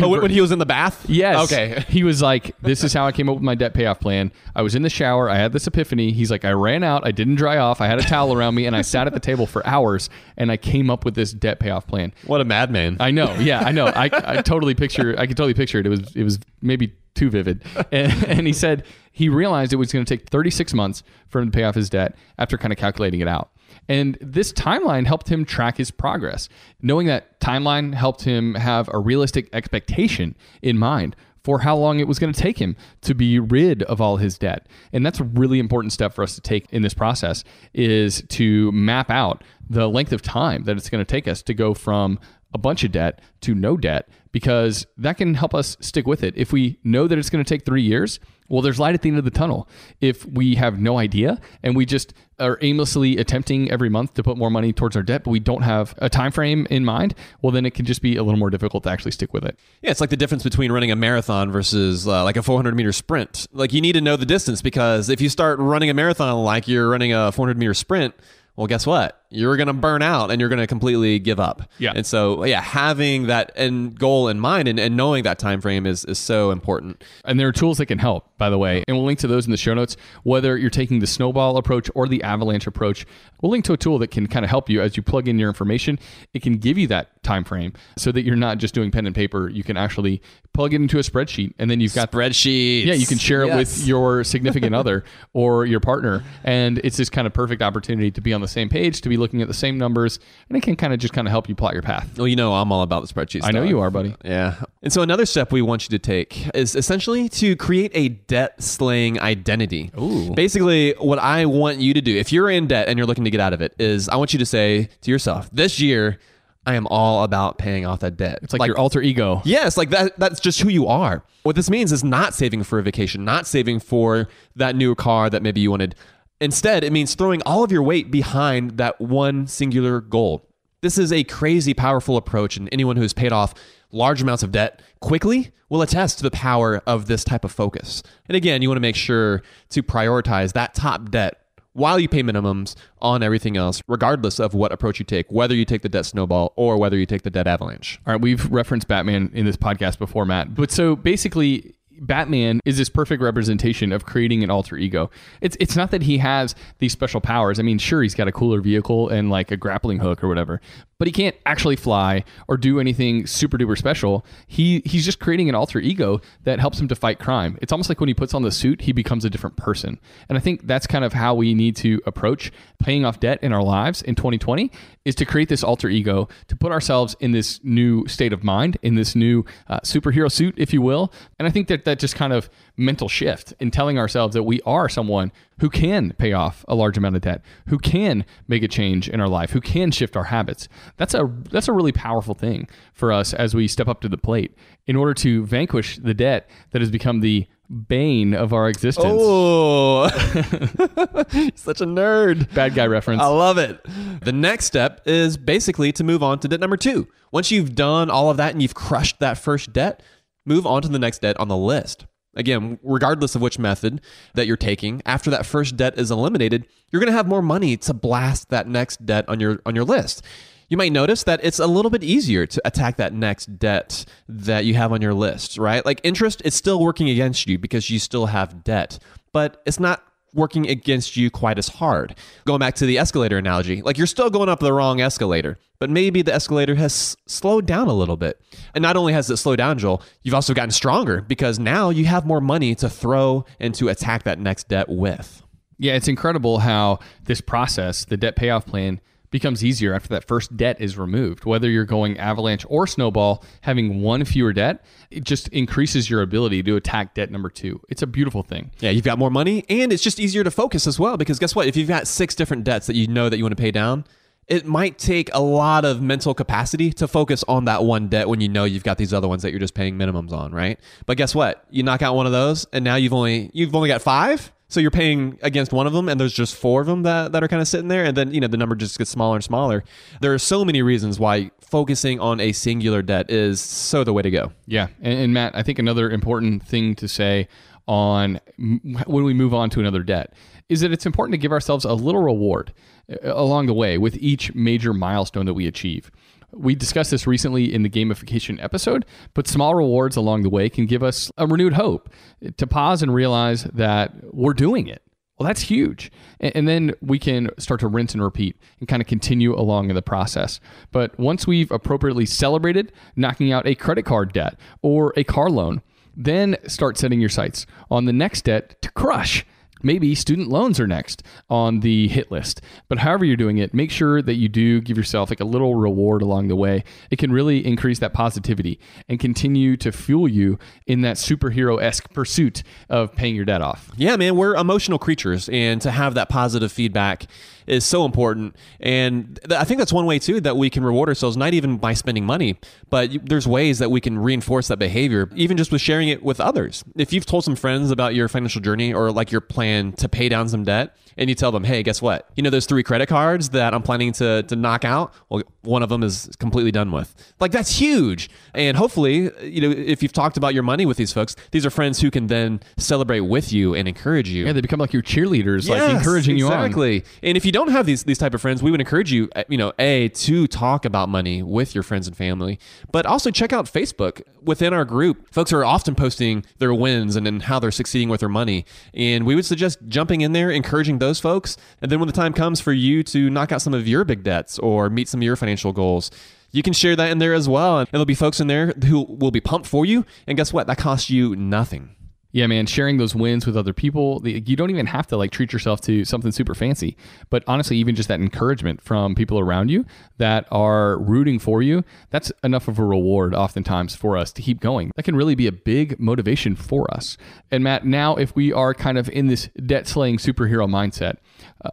Oh, when he was in the bath? Yes. Okay. He was like, This is how I came up with my debt payoff plan. I was in the shower. I had this epiphany. He's like, I ran out. I didn't dry off. I had a towel around me and I sat at the table for hours and I came up with this debt payoff plan. What a madman. I know. Yeah, I know. I, I totally picture, I could totally picture it. It was, it was maybe too vivid. And, and he said he realized it was going to take 36 months for him to pay off his debt after kind of calculating it out. And this timeline helped him track his progress. Knowing that timeline helped him have a realistic expectation in mind for how long it was going to take him to be rid of all his debt. And that's a really important step for us to take in this process is to map out the length of time that it's going to take us to go from a bunch of debt to no debt because that can help us stick with it. If we know that it's going to take 3 years, well there's light at the end of the tunnel. If we have no idea and we just are aimlessly attempting every month to put more money towards our debt but we don't have a time frame in mind, well then it can just be a little more difficult to actually stick with it. Yeah, it's like the difference between running a marathon versus uh, like a 400 meter sprint. Like you need to know the distance because if you start running a marathon like you're running a 400 meter sprint, well, guess what? You're going to burn out and you're going to completely give up. Yeah. And so, yeah, having that end goal in mind and, and knowing that time frame is, is so important. And there are tools that can help, by the way. And we'll link to those in the show notes. Whether you're taking the snowball approach or the avalanche approach, we'll link to a tool that can kind of help you as you plug in your information. It can give you that time frame so that you're not just doing pen and paper. You can actually plug it into a spreadsheet and then you've got spreadsheets. Yeah, you can share it Yes. with your significant other or your partner. And it's this kind of perfect opportunity to be on the same page, to be looking at the same numbers, and it can kind of just kind of help you plot your path. Well, you know, I'm all about the spreadsheet. I know you are, buddy. Yeah. And so another step we want you to take is essentially to create a debt slaying identity. Ooh. Basically, what I want you to do, if you're in debt and you're looking to get out of it, is I want you to say to yourself, this year, I am all about paying off that debt. It's like, your alter ego. Yes, like that that's just who you are. What this means is not saving for a vacation, not saving for that new car that maybe you wanted. Instead, it means throwing all of your weight behind that one singular goal. This is a crazy powerful approach and anyone who's paid off large amounts of debt quickly will attest to the power of this type of focus. And again, you want to make sure to prioritize that top debt while you pay minimums on everything else, regardless of what approach you take, whether you take the debt snowball or whether you take the debt avalanche. All right, we've referenced Batman in this podcast before, Matt. But so basically, Batman is this perfect representation of creating an alter ego. It's it's not that he has these special powers. I mean, sure, he's got a cooler vehicle and like a grappling hook or whatever, but he can't actually fly or do anything super duper special. He he's just creating an alter ego that helps him to fight crime. It's almost like when he puts on the suit, he becomes a different person. And I think that's kind of how we need to approach paying off debt in our lives in 2020 is to create this alter ego, to put ourselves in this new state of mind, in this new uh, superhero suit, if you will. And I think that that just kind of mental shift in telling ourselves that we are someone who can pay off a large amount of debt, who can make a change in our life, who can shift our habits. That's a that's a really powerful thing for us as we step up to the plate in order to vanquish the debt that has become the bane of our existence. Oh, such a nerd. Bad guy reference. I love it. The next step is basically to move on to debt number two. Once you've done all of that and you've crushed that first debt, move on to the next debt on the list. Again, regardless of which method that you're taking, after that first debt is eliminated, you're going to have more money to blast that next debt on your on your list. You might notice that it's a little bit easier to attack that next debt that you have on your list, right? Like interest, it's still working against you because you still have debt, but it's not working against you quite as hard. Going back to the escalator analogy, like you're still going up the wrong escalator, but maybe the escalator has slowed down a little bit. And not only has it slowed down, Joel, you've also gotten stronger because now you have more money to throw and to attack that next debt with. Yeah, it's incredible how this process, the debt payoff plan, becomes easier after that first debt is removed. Whether you're going avalanche or snowball, having one fewer debt, it just increases your ability to attack debt number two. It's a beautiful thing. Yeah, you've got more money and it's just easier to focus as well because guess what? If you've got six different debts that you know that you want to pay down, it might take a lot of mental capacity to focus on that one debt when you know you've got these other ones that you're just paying minimums on, right? But guess what? You knock out one of those and now you've only you've only got 5. So you're paying against one of them and there's just four of them that, that are kind of sitting there and then you know the number just gets smaller and smaller. There are so many reasons why focusing on a singular debt is so the way to go. Yeah, and, and Matt, I think another important thing to say on when we move on to another debt is that it's important to give ourselves a little reward uh, along the way with each major milestone that we achieve. We discussed this recently in the gamification episode, but small rewards along the way can give us a renewed hope to pause and realize that we're doing it. Well, that's huge. And, then we can start to rinse and repeat and kind of continue along in the process. But once we've appropriately celebrated knocking out a credit card debt or a car loan, then start setting your sights on the next debt to crush. Maybe student loans are next on the hit list. But however you're doing it, make sure that you do give yourself like a little reward along the way. It can really increase that positivity and continue to fuel you in that superhero esque pursuit of paying your debt off. Yeah, man, we're emotional creatures, and to have that positive feedback is so important. And th- I think that's one way too that we can reward ourselves, not even by spending money, but y- there's ways that we can reinforce that behavior, even just with sharing it with others. If you've told some friends about your financial journey or like your plan to pay down some debt, and you tell them, hey, guess what? You know those three credit cards that I'm planning to to knock out? Well, one of them is completely done with. Like that's huge. And hopefully, you know, if you've talked about your money with these folks, these are friends who can then celebrate with you and encourage you. Yeah, they become like your cheerleaders, like Yes, encouraging you on. exactly. And if you you don't have these these type of friends, we would encourage you, uh, you know, a to talk about money with your friends and family, but also check out Facebook within our group. Folks are often posting their wins and, and how they're succeeding with their money, and we would suggest jumping in there, encouraging those folks, and then when the time comes for you to knock out some of your big debts or meet some of your financial goals. You can share that in there as well. And there'll be folks in there who will be pumped for you. And guess what? That costs you nothing. Yeah, man, sharing those wins with other people, the- you don't even have to like treat yourself to something super fancy. But honestly, even just that encouragement from people around you that are rooting for you, that's enough of a reward oftentimes for us to keep going. That can really be a big motivation for us. And Matt, now if we are kind of in this debt slaying superhero mindset,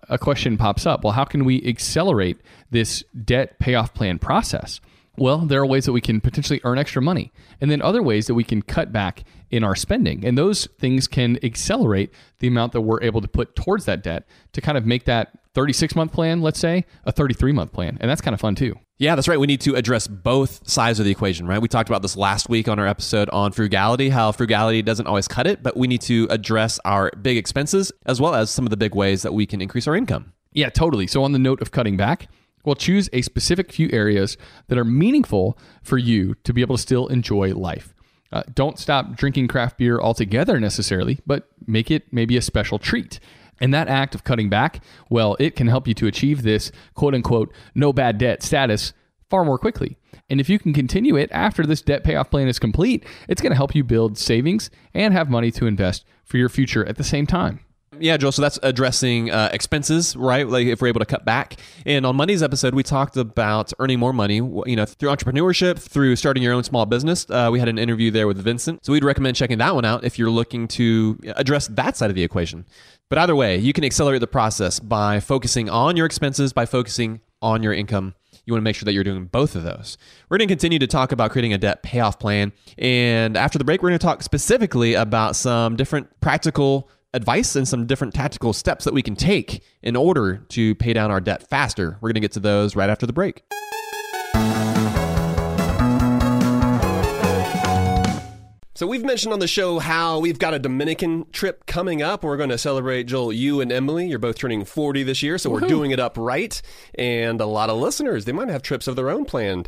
a question pops up. Well, how can we accelerate this debt payoff plan process? Well, there are ways that we can potentially earn extra money, and then other ways that we can cut back in our spending. And those things can accelerate the amount that we're able to put towards that debt to kind of make that 36 month plan, let's say, a 33 month plan. And that's kind of fun too. Yeah, that's right. We need to address both sides of the equation, right? We talked about this last week on our episode on frugality, how frugality doesn't always cut it, but we need to address our big expenses as well as some of the big ways that we can increase our income. Yeah, totally. So, on the note of cutting back, well, choose a specific few areas that are meaningful for you to be able to still enjoy life. Uh, don't stop drinking craft beer altogether necessarily, but make it maybe a special treat. And that act of cutting back, well, it can help you to achieve this quote unquote no bad debt status far more quickly. And if you can continue it after this debt payoff plan is complete, it's going to help you build savings and have money to invest for your future at the same time. Yeah, Joel. So that's addressing uh, expenses, right? Like if we're able to cut back. And on Monday's episode, we talked about earning more money, you know, through entrepreneurship, through starting your own small business. Uh, we had an interview there with Vincent. So we'd recommend checking that one out if you're looking to address that side of the equation. But either way, you can accelerate the process by focusing on your expenses, by focusing on your income. You want to make sure that you're doing both of those. We're going to continue to talk about creating a debt payoff plan. And after the break, we're going to talk specifically about some different practical advice and some different tactical steps that we can take in order to pay down our debt faster. We're going to get to those right after the break. So we've mentioned on the show how we've got a Dominican trip coming up. We're going to celebrate Joel, you and Emily. You're both turning 40 this year, so we're doing it up right. And a lot of listeners, they might have trips of their own planned.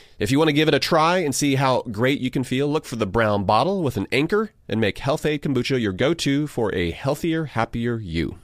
If you want to give it a try and see how great you can feel, look for the brown bottle with an anchor and make Health-Ade Kombucha your go to for a healthier, happier you.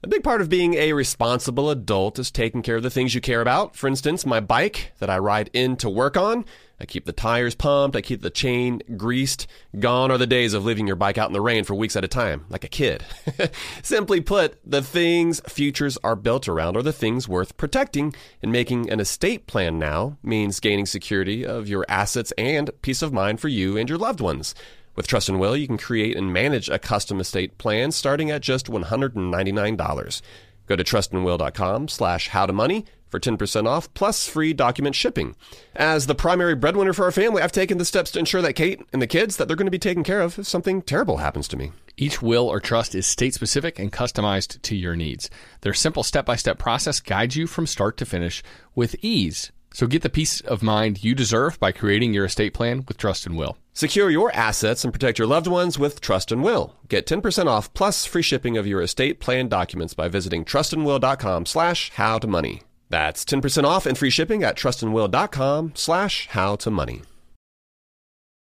A big part of being a responsible adult is taking care of the things you care about. For instance, my bike that I ride in to work on. I keep the tires pumped, I keep the chain greased. Gone are the days of leaving your bike out in the rain for weeks at a time, like a kid. Simply put, the things futures are built around are the things worth protecting, and making an estate plan now means gaining security of your assets and peace of mind for you and your loved ones. With Trust and Will, you can create and manage a custom estate plan starting at just $199. Go to trustandwill.com slash howtomoney for 10% off plus free document shipping. As the primary breadwinner for our family, I've taken the steps to ensure that Kate and the kids that they're going to be taken care of if something terrible happens to me. Each will or trust is state specific and customized to your needs. Their simple step by step process guides you from start to finish with ease. So get the peace of mind you deserve by creating your estate plan with Trust and Will. Secure your assets and protect your loved ones with Trust and Will. Get 10% off plus free shipping of your estate plan documents by visiting trustandwill.com slash how to money. That's 10% off and free shipping at trustandwill.com slash how to money.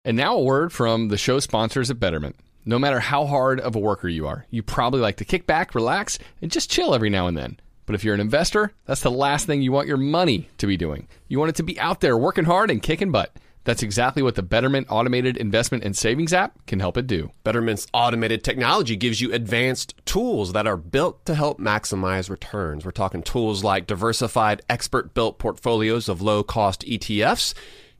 And now a word from the show sponsors at Betterment. No matter how hard of a worker you are, you probably like to kick back, relax, and just chill every now and then. But if you're an investor, that's the last thing you want your money to be doing. You want it to be out there working hard and kicking butt. That's exactly what the Betterment Automated Investment and Savings app can help it do. Betterment's automated technology gives you advanced tools that are built to help maximize returns. We're talking tools like diversified, expert built portfolios of low cost ETFs.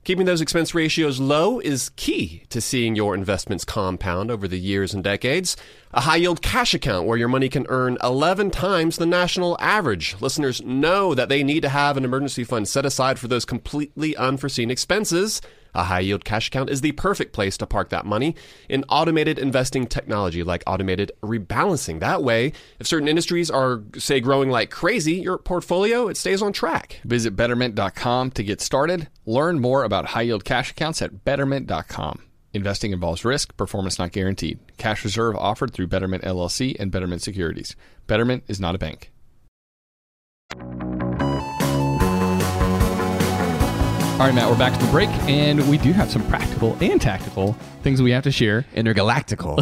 Keeping those expense ratios low is key to seeing your investments compound over the years and decades. A high yield cash account where your money can earn 11 times the national average. Listeners know that they need to have an emergency fund set aside for those completely unforeseen expenses. A high yield cash account is the perfect place to park that money in automated investing technology like automated rebalancing. That way, if certain industries are, say, growing like crazy, your portfolio, it stays on track. Visit betterment.com to get started. Learn more about high yield cash accounts at betterment.com. Investing involves risk, performance not guaranteed. Cash reserve offered through Betterment LLC and Betterment Securities. Betterment is not a bank. All right, Matt, we're back to the break, and we do have some practical and tactical things we have to share Intergalactical.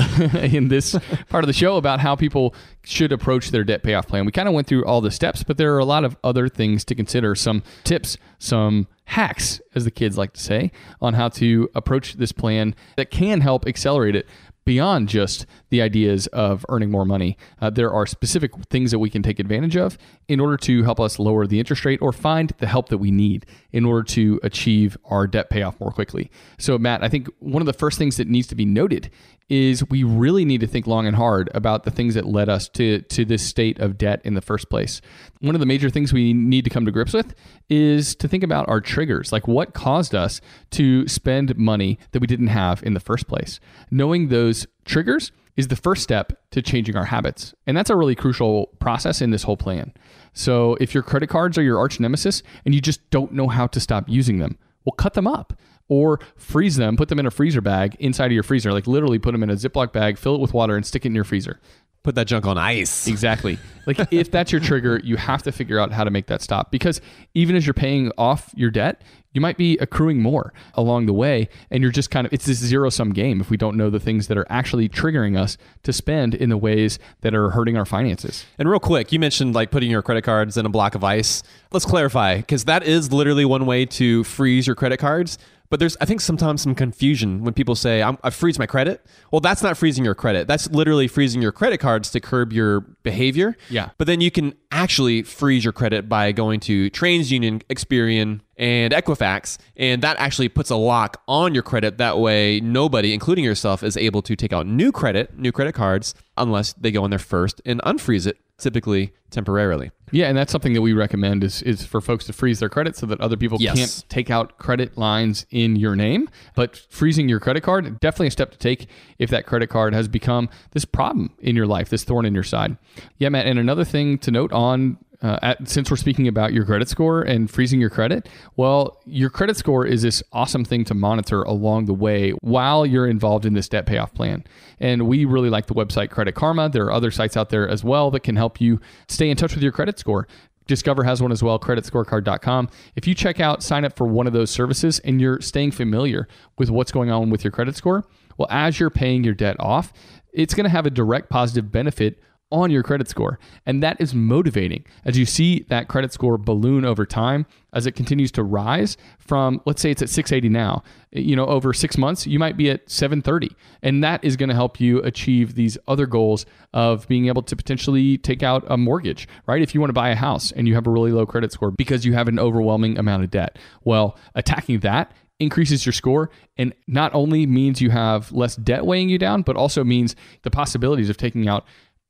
in this part of the show about how people should approach their debt payoff plan. We kind of went through all the steps, but there are a lot of other things to consider some tips, some hacks, as the kids like to say, on how to approach this plan that can help accelerate it beyond just the ideas of earning more money. Uh, there are specific things that we can take advantage of in order to help us lower the interest rate or find the help that we need in order to achieve our debt payoff more quickly. So, Matt, I think one of the first things that needs to be noted is we really need to think long and hard about the things that led us to to this state of debt in the first place. One of the major things we need to come to grips with is to think about our triggers, like what caused us to spend money that we didn't have in the first place. Knowing those triggers is the first step to changing our habits. And that's a really crucial process in this whole plan. So, if your credit cards are your arch nemesis and you just don't know how to stop using them, well, cut them up or freeze them, put them in a freezer bag inside of your freezer, like literally put them in a Ziploc bag, fill it with water, and stick it in your freezer. Put that junk on ice. Exactly. Like if that's your trigger, you have to figure out how to make that stop because even as you're paying off your debt, you might be accruing more along the way and you're just kind of it's this zero sum game if we don't know the things that are actually triggering us to spend in the ways that are hurting our finances. And real quick, you mentioned like putting your credit cards in a block of ice. Let's clarify because that is literally one way to freeze your credit cards. But there's, I think, sometimes some confusion when people say, I'm, I freeze my credit. Well, that's not freezing your credit. That's literally freezing your credit cards to curb your behavior. Yeah. But then you can actually freeze your credit by going to TransUnion, Experian, and Equifax. And that actually puts a lock on your credit. That way, nobody, including yourself, is able to take out new credit, new credit cards, unless they go in there first and unfreeze it, typically temporarily. Yeah, and that's something that we recommend is is for folks to freeze their credit so that other people Yes. can't take out credit lines in your name. But freezing your credit card definitely a step to take if that credit card has become this problem in your life, this thorn in your side. Yeah, Matt. And another thing to note on. Uh, at, since we're speaking about your credit score and freezing your credit, well, your credit score is this awesome thing to monitor along the way while you're involved in this debt payoff plan. And we really like the website Credit Karma. There are other sites out there as well that can help you stay in touch with your credit score. Discover has one as well, creditscorecard.com. If you check out, sign up for one of those services and you're staying familiar with what's going on with your credit score, well, as you're paying your debt off, it's going to have a direct positive benefit on your credit score. And that is motivating as you see that credit score balloon over time as it continues to rise from, let's say it's at 680 now. You know, over six months, you might be at 730. And that is going to help you achieve these other goals of being able to potentially take out a mortgage, right? If you want to buy a house and you have a really low credit score because you have an overwhelming amount of debt. Well, attacking that increases your score and not only means you have less debt weighing you down, but also means the possibilities of taking out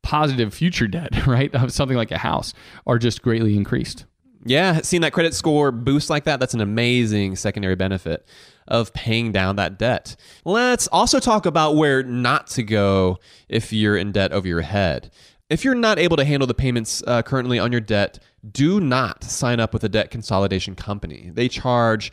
positive future debt, right, of something like a house are just greatly increased. Yeah, seeing that credit score boost like that, that's an amazing secondary benefit of paying down that debt. Let's also talk about where not to go if you're in debt over your head. If you're not able to handle the payments uh, currently on your debt, do not sign up with a debt consolidation company. They charge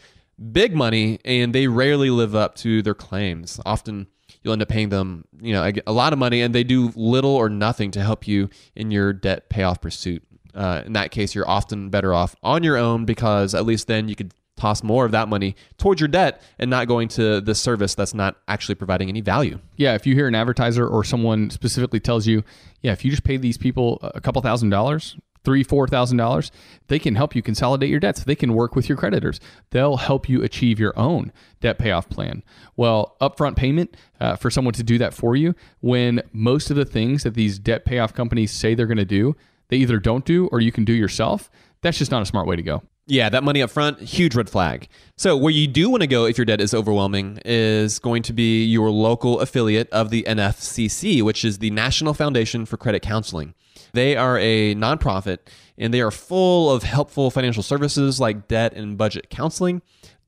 big money and they rarely live up to their claims. Often you'll end up paying them, you know, a, lot of money and they do little or nothing to help you in your debt payoff pursuit. Uh, in that case, you're often better off on your own because at least then you could toss more of that money towards your debt and not going to the service that's not actually providing any value. Yeah, if you hear an advertiser or someone specifically tells you, yeah, if you just pay these people a couple thousand dollars, three, four thousand dollars, they can help you consolidate your debts. They can work with your creditors. They'll help you achieve your own debt payoff plan. Well, upfront payment uh, for someone to do that for you when most of the things that these debt payoff companies say they're going to do, they either don't do or you can do yourself. That's just not a smart way to go. Yeah, that money up front, huge red flag. So, where you do want to go if your debt is overwhelming is going to be your local affiliate of the NFCC, which is the National Foundation for Credit Counseling. They are a nonprofit and they are full of helpful financial services like debt and budget counseling.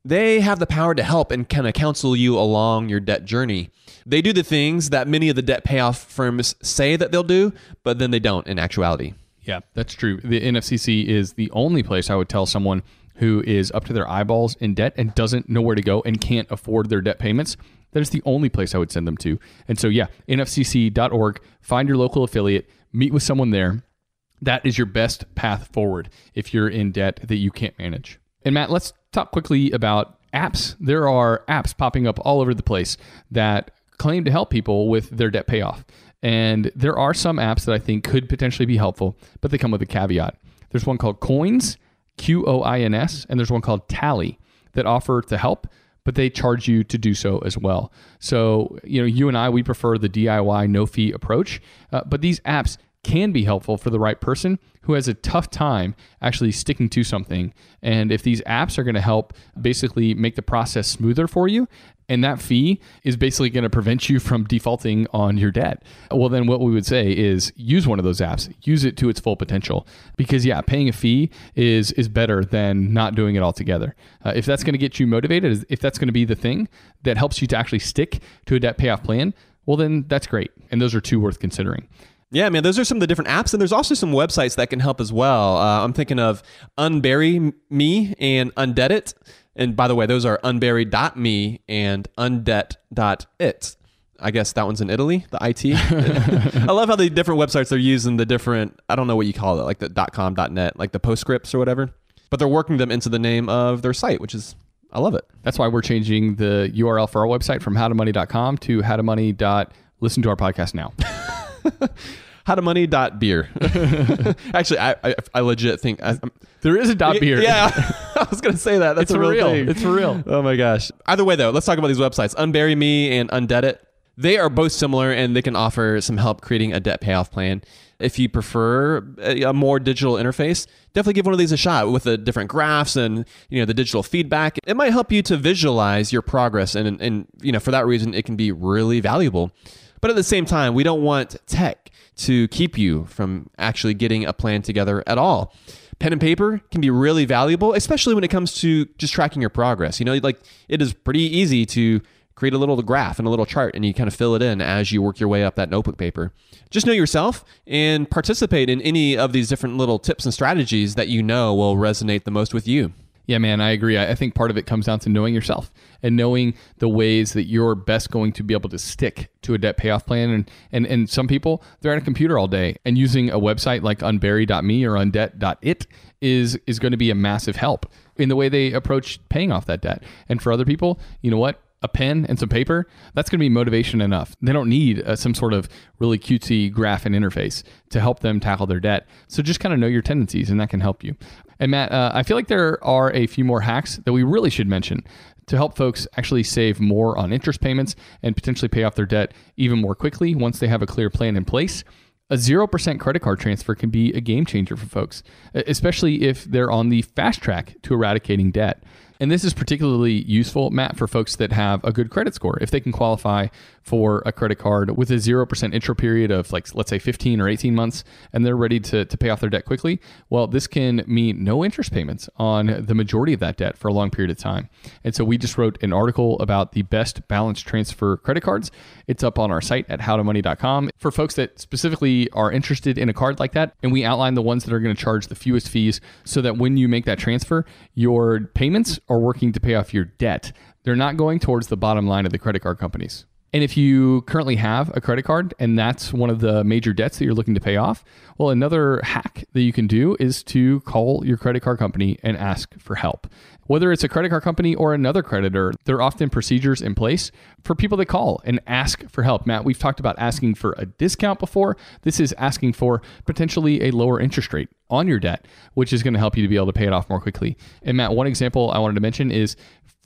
They have the power to help and kind of counsel you along your debt journey. They do the things that many of the debt payoff firms say that they'll do, but then they don't in actuality. Yeah, that's true. The NFCC is the only place I would tell someone who is up to their eyeballs in debt and doesn't know where to go and can't afford their debt payments. That is the only place I would send them to. And so, yeah, nfcc.org, find your local affiliate, meet with someone there. That is your best path forward if you're in debt that you can't manage. And Matt, let's talk quickly about apps. There are apps popping up all over the place that claim to help people with their debt payoff. And there are some apps that I think could potentially be helpful, but they come with a caveat. There's one called Qoins, Q O I N S, and there's one called Tally that offer to help, but they charge you to do so as well. So, you know, you and I, we prefer the DIY no fee approach, uh, but these apps can be helpful for the right person who has a tough time actually sticking to something. And if these apps are going to help basically make the process smoother for you, and that fee is basically going to prevent you from defaulting on your debt. Well, then what we would say is use one of those apps, use it to its full potential. Because yeah, paying a fee is is better than not doing it altogether. Uh, if that's going to get you motivated, if that's going to be the thing that helps you to actually stick to a debt payoff plan, well then that's great. And those are two worth considering. Yeah, man, those are some of the different apps, and there's also some websites that can help as well. Uh, I'm thinking of Unbury Me and Undebt It. And by the way, those are unbury.me and undebt.it. I guess that one's in Italy, the IT. I love how the different websites are using the different, I don't know what you call it, like the .com, .net, like the postscripts or whatever. But they're working them into the name of their site, which is, I love it. That's why we're changing the URL for our website from howtomoney.com to howtomoney.listen to our podcast now. howtomoney.beer. Actually, I, I, I legit think I, there is a dot beer. Yeah, I was gonna say that. That's it's a real, real. thing. It's for real. Oh my gosh. Either way, though, let's talk about these websites. Unbury Me and Undebt It. They are both similar, and they can offer some help creating a debt payoff plan. If you prefer a more digital interface, definitely give one of these a shot with the different graphs and you know the digital feedback. It might help you to visualize your progress, and and you know for that reason, it can be really valuable. But at the same time, we don't want tech to keep you from actually getting a plan together at all. Pen and paper can be really valuable, especially when it comes to just tracking your progress. You know, like it is pretty easy to create a little graph and a little chart and you kind of fill it in as you work your way up that notebook paper. Just know yourself and participate in any of these different little tips and strategies that you know will resonate the most with you. Yeah, man, I agree. I think part of it comes down to knowing yourself and knowing the ways that you're best going to be able to stick to a debt payoff plan. And and, and some people, they're at a computer all day and using a website like unbury.me or undebt.it is is going to be a massive help in the way they approach paying off that debt. And for other people, you know what? a pen and some paper, that's going to be motivation enough. They don't need uh, some sort of really cutesy graph and interface to help them tackle their debt. So just kind of know your tendencies, and that can help you. And Matt, uh, I feel like there are a few more hacks that we really should mention to help folks actually save more on interest payments and potentially pay off their debt even more quickly once they have a clear plan in place. A 0% credit card transfer can be a game changer for folks, especially if they're on the fast track to eradicating debt. And this is particularly useful, Matt, for folks that have a good credit score. If they can qualify for a credit card with a 0% intro period of, like, let's say 15 or 18 months, and they're ready to, to pay off their debt quickly, well, this can mean no interest payments on the majority of that debt for a long period of time. And so we just wrote an article about the best balance transfer credit cards. It's up on our site at howtomoney.com for folks that specifically are interested in a card like that. And we outline the ones that are going to charge the fewest fees so that when you make that transfer, your payments are working to pay off your debt. They're not going towards the bottom line of the credit card companies. And if you currently have a credit card and that's one of the major debts that you're looking to pay off, well, another hack that you can do is to call your credit card company and ask for help. Whether it's a credit card company or another creditor, there are often procedures in place for people to call and ask for help. Matt, we've talked about asking for a discount before. This is asking for potentially a lower interest rate on your debt, which is going to help you to be able to pay it off more quickly. And Matt, one example I wanted to mention is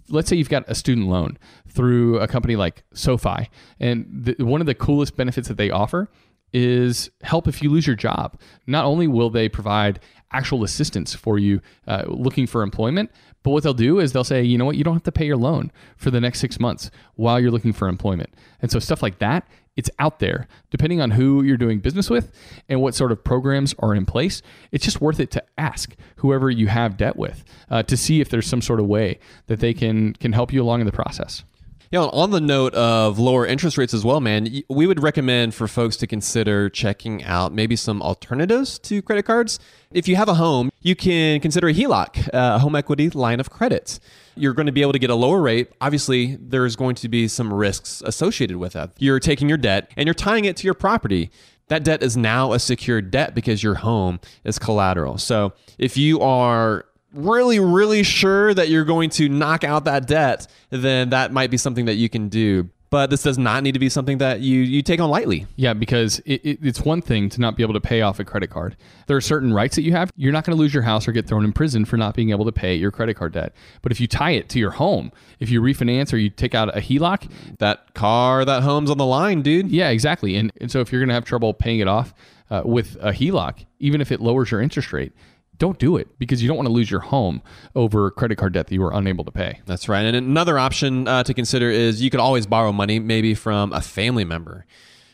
let's say you've got a student loan through a company like SoFi, and the, one of the coolest benefits that they offer is help if you lose your job. Not only will they provide actual assistance for you uh, looking for employment, but what they'll do is they'll say, you know what, you don't have to pay your loan for the next six months while you're looking for employment. And so stuff like that, it's out there. Depending on who you're doing business with and what sort of programs are in place, it's just worth it to ask whoever you have debt with uh, to see if there's some sort of way that they can can help you along in the process. Yeah, on the note of lower interest rates as well, man, we would recommend for folks to consider checking out maybe some alternatives to credit cards. If you have a home, you can consider a HELOC, uh, a home equity line of credit. You're going to be able to get a lower rate. Obviously, there's going to be some risks associated with that. You're taking your debt and you're tying it to your property that debt is now a secured debt because your home is collateral. So if you are really, really sure that you're going to knock out that debt, then that might be something that you can do. But this does not need to be something that you, you take on lightly. Yeah, because it, it, it's one thing to not be able to pay off a credit card. There are certain rights that you have. You're not going to lose your house or get thrown in prison for not being able to pay your credit card debt. But if you tie it to your home, if you refinance or you take out a HELOC, that car, that home's on the line, dude. Yeah, exactly. And, and so if you're going to have trouble paying it off uh, with a HELOC, even if it lowers your interest rate, don't do it because you don't want to lose your home over credit card debt that you were unable to pay. That's right. And another option uh, to consider is you could always borrow money, maybe from a family member.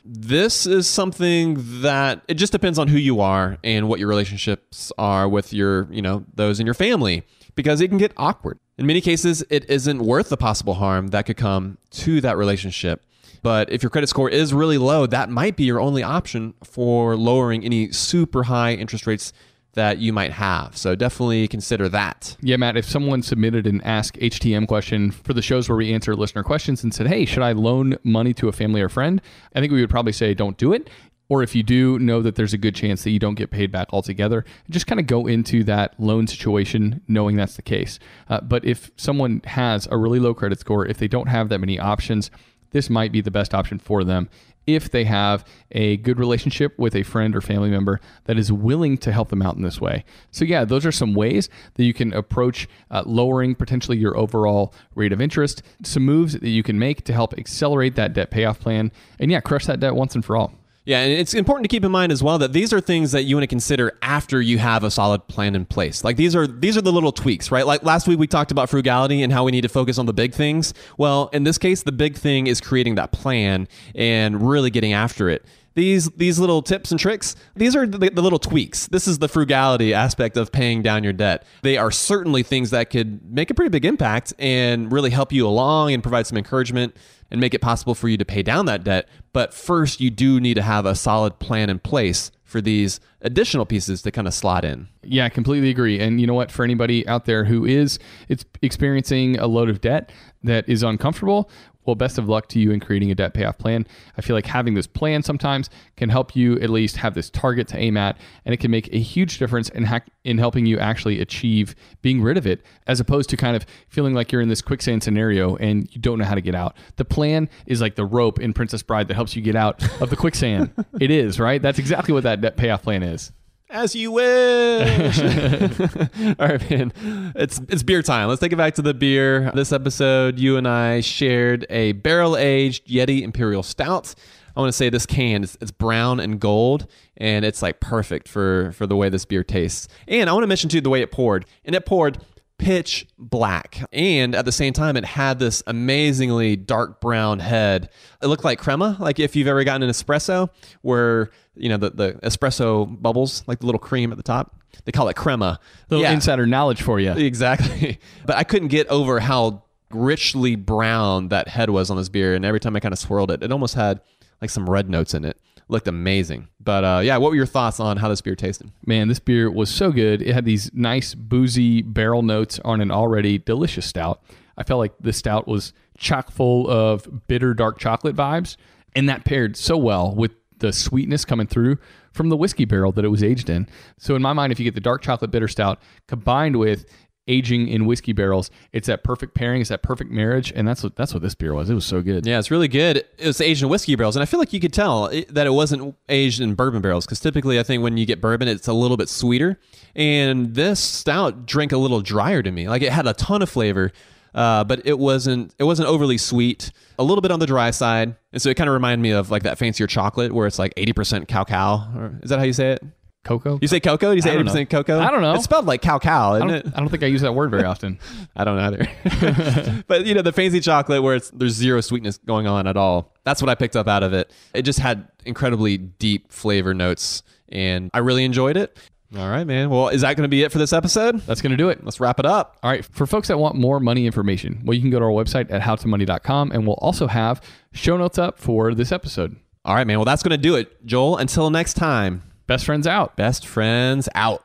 This is something that it just depends on who you are and what your relationships are with your, you know, those in your family because it can get awkward. In many cases, it isn't worth the possible harm that could come to that relationship. But if your credit score is really low, that might be your only option for lowering any super high interest rates that you might have. So definitely consider that. Yeah, Matt, if someone submitted an Ask HTM question for the shows where we answer listener questions and said, hey, should I loan money to a family or friend? I think we would probably say, don't do it. Or if you do, know that there's a good chance that you don't get paid back altogether. Just kind of go into that loan situation knowing that's the case. Uh, but if someone has a really low credit score, if they don't have that many options, this might be the best option for them if they have a good relationship with a friend or family member that is willing to help them out in this way. So, yeah, those are some ways that you can approach uh, lowering potentially your overall rate of interest, some moves that you can make to help accelerate that debt payoff plan, and yeah, crush that debt once and for all. Yeah, and it's important to keep in mind as well that these are things that you want to consider after you have a solid plan in place. Like these are these are the little tweaks, right? Like last week we talked about frugality and how we need to focus on the big things. Well, in this case, the big thing is creating that plan and really getting after it these these little tips and tricks these are the, the, little tweaks this is the frugality aspect of paying down your debt they are certainly things that could make a pretty big impact and really help you along and provide some encouragement and make it possible for you to pay down that debt but first you do need to have a solid plan in place for these additional pieces to kind of slot in. Yeah, I completely agree. And you know what? For anybody out there who is it's experiencing a load of debt that is uncomfortable, well, best of luck to you in creating a debt payoff plan. I feel like having this plan sometimes can help you at least have this target to aim at, and it can make a huge difference in, ha- in helping you actually achieve being rid of it, as opposed to kind of feeling like you're in this quicksand scenario and you don't know how to get out. The plan is like the rope in Princess Bride that helps you get out of the quicksand. it is, right? That's exactly what that debt payoff plan is. As you wish. All right, man. It's it's beer time. Let's take it back to the beer. This episode, you and I shared a barrel aged Yeti Imperial Stout. I want to say this can is it's brown and gold, and it's like perfect for for the way this beer tastes. And I want to mention too the way it poured. And it poured pitch black. And at the same time, it had this amazingly dark brown head. It looked like crema, like if you've ever gotten an espresso where, you know, the, the espresso bubbles, like the little cream at the top. They call it crema. Little Yeah. insider knowledge for you. Exactly. But I couldn't get over how richly brown that head was on this beer. And every time I kind of swirled it, it almost had like some red notes in it. Looked amazing. But uh, yeah, what were your thoughts on how this beer tasted? Man, this beer was so good. It had these nice boozy barrel notes on an already delicious stout. I felt like the stout was chock full of bitter dark chocolate vibes, and that paired so well with the sweetness coming through from the whiskey barrel that it was aged in. So in my mind, if you get the dark chocolate bitter stout combined with aging in whiskey barrels, it's that perfect pairing, it's that perfect marriage, and that's what that's what this beer was. It was so good. Yeah, it's really good. It was aged in whiskey barrels, and I feel like you could tell it, that it wasn't aged in bourbon barrels because typically I think when you get bourbon, it's a little bit sweeter, and this stout drank a little drier to me. Like it had a ton of flavor, uh, but it wasn't it wasn't overly sweet. A little bit on the dry side, and so it kind of reminded me of like that fancier chocolate where it's like eighty percent cacao. Or, is that how you say it? Cocoa? You say cocoa? You say eighty percent cocoa? I don't know. It's spelled like cow cow, I isn't don't, it? I don't think I use that word very often. I don't either. but you know, the fancy chocolate where it's there's zero sweetness going on at all. That's what I picked up out of it. It just had incredibly deep flavor notes and I really enjoyed it. All right, man. Well, is that going to be it for this episode? That's going to do it. Let's wrap it up. All right. For folks that want more money information, well, you can go to our website at howtomoney.com and we'll also have show notes up for this episode. All right, man. Well, that's going to do it. Joel, until next time, Best friends out. best friends out.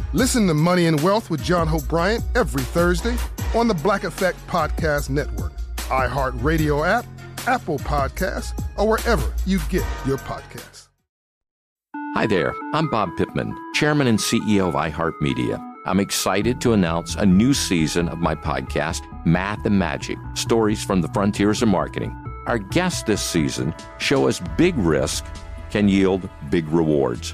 Listen to Money and Wealth with John Hope Bryant every Thursday on the Black Effect Podcast Network, iHeartRadio app, Apple Podcasts, or wherever you get your podcasts. Hi there, I'm Bob Pittman, Chairman and CEO of iHeartMedia. I'm excited to announce a new season of my podcast, Math and Magic Stories from the Frontiers of Marketing. Our guests this season show us big risk can yield big rewards,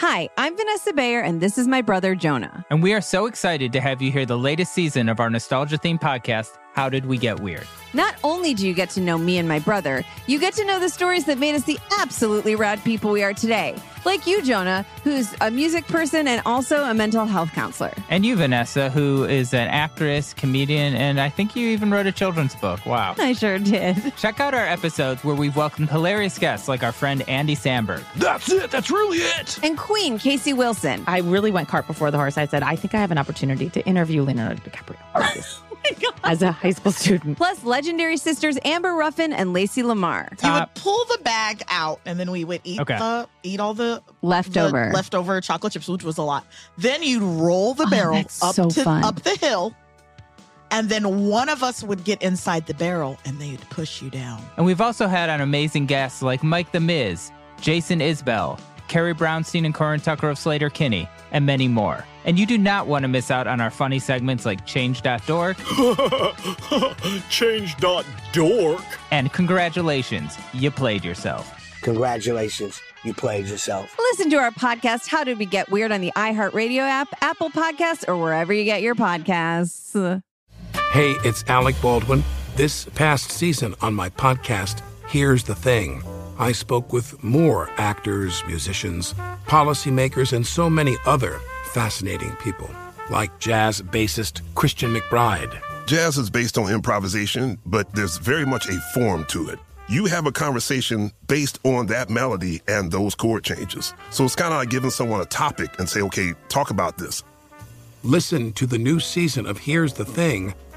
Hi, I'm Vanessa Bayer, and this is my brother Jonah. And we are so excited to have you hear the latest season of our nostalgia themed podcast, How Did We Get Weird? Not only do you get to know me and my brother, you get to know the stories that made us the absolutely rad people we are today. Like you, Jonah, who's a music person and also a mental health counselor. And you, Vanessa, who is an actress, comedian, and I think you even wrote a children's book. Wow. I sure did. Check out our episodes where we've welcomed hilarious guests like our friend Andy Samberg. That's it. That's really it. And Queen Casey Wilson. I really went cart before the horse. I said, I think I have an opportunity to interview Leonardo DiCaprio as a high school student. Plus legendary sisters Amber Ruffin and Lacey Lamar. You would pull the bag out, and then we would eat Okay. the eat all the Leftover. the leftover chocolate chips, which was a lot. Then you'd roll the oh, barrel that's up so to fun. up the hill, and then one of us would get inside the barrel, and they'd push you down. And we've also had on amazing guests like Mike the Miz, Jason Isbell, Carrie Brownstein and Corin Tucker of Sleater-Kinney, and many more. And you do not want to miss out on our funny segments like Change.dork Change.dork. and Congratulations, you played yourself. Congratulations, you played yourself. Listen to our podcast, How Did We Get Weird, on the iHeartRadio app, Apple Podcasts, or wherever you get your podcasts. Hey, it's Alec Baldwin. This past season on my podcast, Here's the Thing, I spoke with more actors, musicians, policymakers, and so many other fascinating people, like jazz bassist Christian McBride. Jazz is based on improvisation, but there's very much a form to it. You have a conversation based on that melody and those chord changes. So it's kind of like giving someone a topic and say, okay, talk about this. Listen to the new season of Here's the Thing